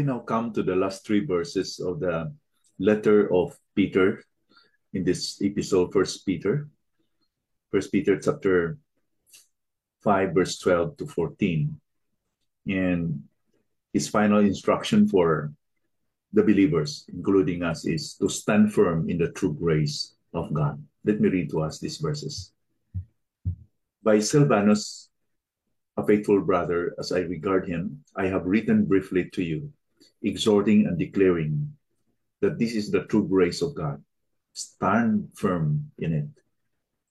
we now come to the last three verses of the letter of Peter in this episode, First Peter. First Peter chapter 5, verse 12 to 14. And his final instruction for the believers, including us, is to stand firm in the true grace of God. Let me read to us these verses. By Silvanus, a faithful brother, as I regard him, I have written briefly to you, exhorting and declaring that this is the true grace of God. Stand firm in it.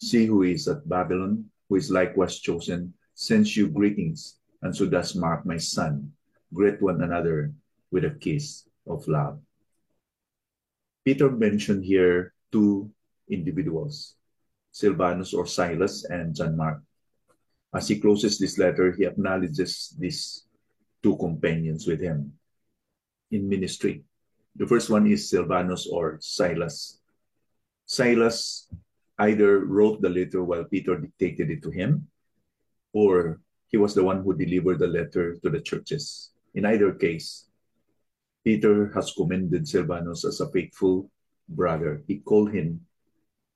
See who is at Babylon, who is likewise chosen, sends you greetings, and so does Mark, my son. Greet one another with a kiss of love. Peter mentioned here two individuals, Silvanus or Silas and John Mark. As he closes this letter, he acknowledges these two companions with him in ministry. The first one is Silvanus or Silas. Silas either wrote the letter while Peter dictated it to him, or he was the one who delivered the letter to the churches. In either case, Peter has commended Silvanus as a faithful brother. He called him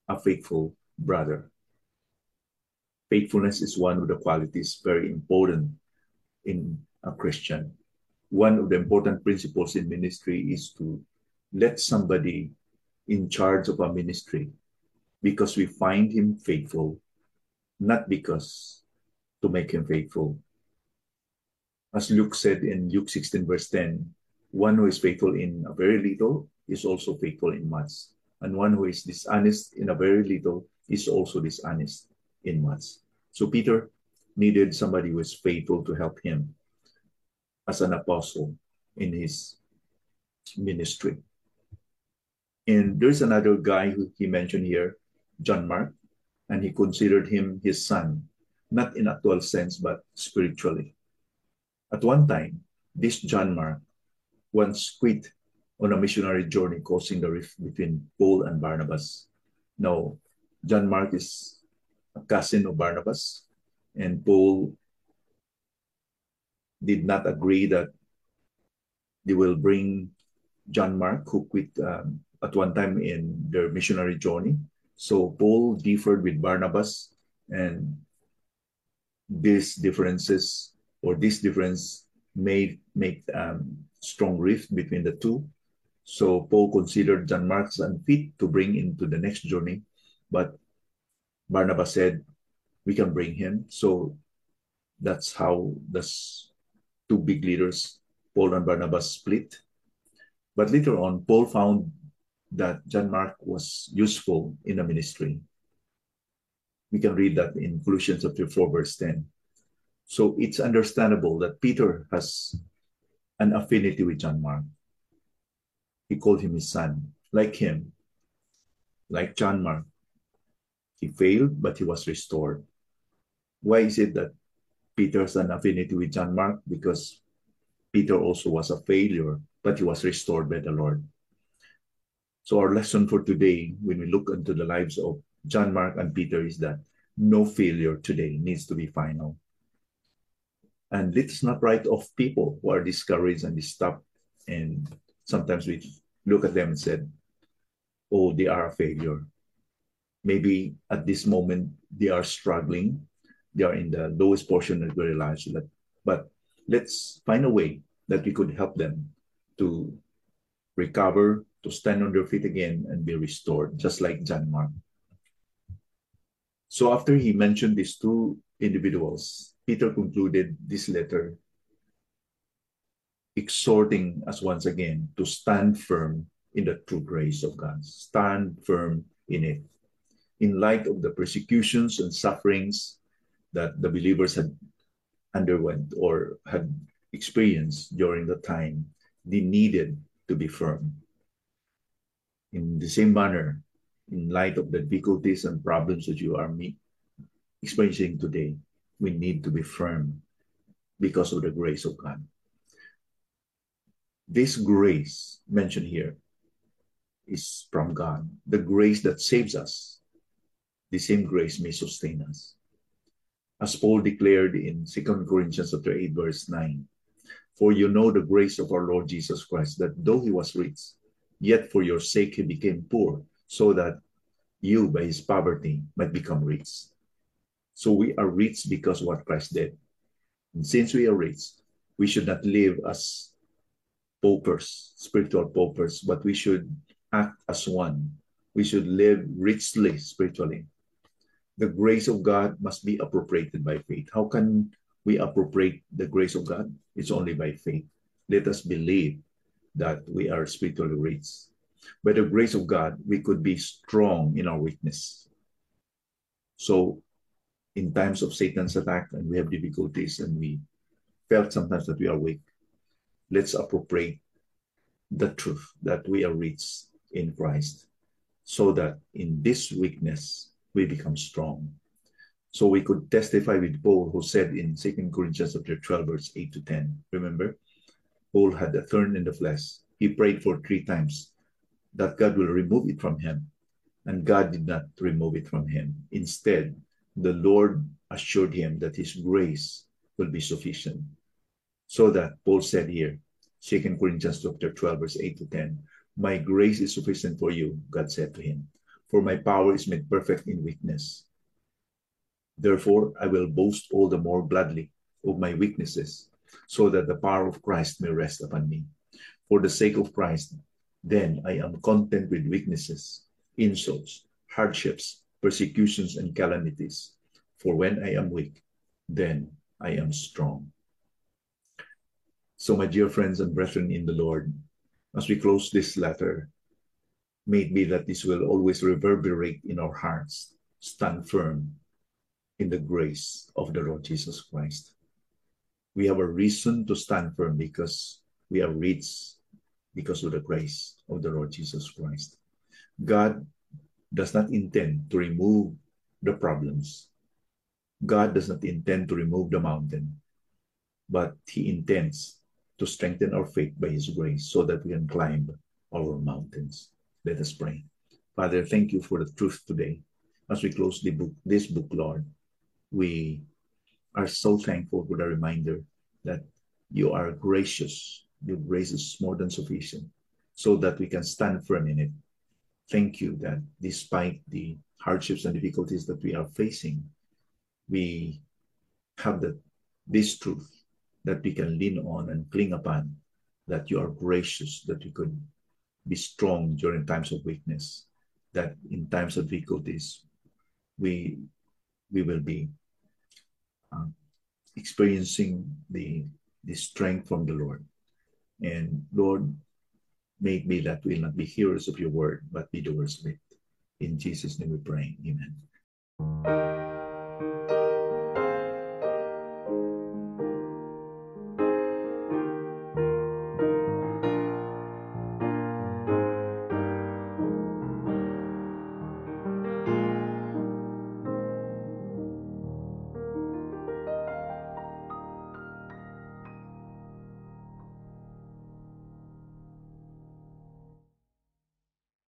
a faithful brother. Faithfulness is one of the qualities very important in a Christian. One of the important principles in ministry is to let somebody in charge of a ministry because we find him faithful, not because to make him faithful. As Luke said in Luke 16, verse 10, one who is faithful in a very little is also faithful in much. And one who is dishonest in a very little is also dishonest in much. So Peter needed somebody who is faithful to help him as an apostle in his ministry. And there's another guy who he mentioned here, John Mark, and he considered him his son, not in actual sense, but spiritually. At one time, this John Mark once quit on a missionary journey, causing the rift between Paul and Barnabas. Now, John Mark is a cousin of Barnabas, and Paul did not agree that they will bring John Mark, who quit um, at one time in their missionary journey. So Paul differed with Barnabas, and these differences or this difference made make um, strong rift between the two. So Paul considered John Mark unfit to bring into the next journey, but Barnabas said, we can bring him. So that's how the two big leaders, Paul and Barnabas, split. But later on, Paul found that John Mark was useful in the ministry. We can read that in Colossians chapter 4, verse 10. So it's understandable that Peter has an affinity with John Mark. He called him his son, like him, like John Mark. He failed, but he was restored. Why is it that Peter has an affinity with John Mark? Because Peter also was a failure, but he was restored by the Lord. So, our lesson for today, when we look into the lives of John Mark and Peter, is that no failure today needs to be final. And let's not write off people who are discouraged and stopped. And sometimes we look at them and said, oh, they are a failure maybe at this moment they are struggling they are in the lowest portion of their lives but let's find a way that we could help them to recover to stand on their feet again and be restored just like john mark. So after he mentioned these two individuals peter concluded this letter exhorting us once again to stand firm in the true grace of god. Stand firm in it. In light of the persecutions and sufferings that the believers had underwent or had experienced during the time, they needed to be firm. In the same manner, in light of the difficulties and problems that you are meet, experiencing today, we need to be firm because of the grace of God. This grace mentioned here is from God, the grace that saves us, the same grace may sustain us. As Paul declared in 2 Corinthians chapter 8, verse 9, For you know the grace of our Lord Jesus Christ, that though he was rich, yet for your sake he became poor, so that you, by his poverty, might become rich. So we are rich because of what Christ did. And since we are rich, we should not live as paupers, spiritual paupers, but we should act as one. We should live richly spiritually. The grace of God must be appropriated by faith. How can we appropriate the grace of God? It's only by faith. Let us believe that we are spiritually rich. By the grace of God, we could be strong in our weakness. So, in times of Satan's attack and we have difficulties and we felt sometimes that we are weak, let's appropriate the truth that we are rich in Christ so that in this weakness we become strong. So we could testify with Paul, who said in 2 Corinthians chapter 12, verse 8 to 10. Remember, Paul had a thorn in the flesh. He prayed for three times that God will remove it from him. And God did not remove it from him. Instead, the Lord assured him that his grace will be sufficient. So that Paul said here, 2 Corinthians chapter 12, verse 8 to 10, My grace is sufficient for you, God said to him, for my power is made perfect in weakness. Therefore, I will boast all the more gladly of my weaknesses, so that the power of Christ may rest upon me. For the sake of Christ, then I am content with weaknesses, insults, hardships, persecutions, and calamities. For when I am weak, then I am strong. So, my dear friends and brethren in the Lord, as we close this letter, may be that this will always reverberate in our hearts. Stand firm in the grace of the Lord Jesus Christ. We have a reason to stand firm because we are rich because of the grace of the Lord Jesus Christ. God does not intend to remove the problems. God does not intend to remove the mountain, but He intends to strengthen our faith by His grace so that we can climb our mountains. Let us pray. Father, thank you for the truth today. As we close the book, this book, Lord, we are so thankful for the reminder that you are gracious your grace is more than sufficient so that we can stand firm in it. Thank you that despite the hardships and difficulties that we are facing, we have the, this truth that we can lean on and cling upon, that you are gracious, that we could be strong during times of weakness, that in times of difficulties, we, we will be uh, experiencing the, the strength from the Lord. And Lord, it be that we'll not be hearers of your word, but be doers of it. In Jesus' name we pray. Amen.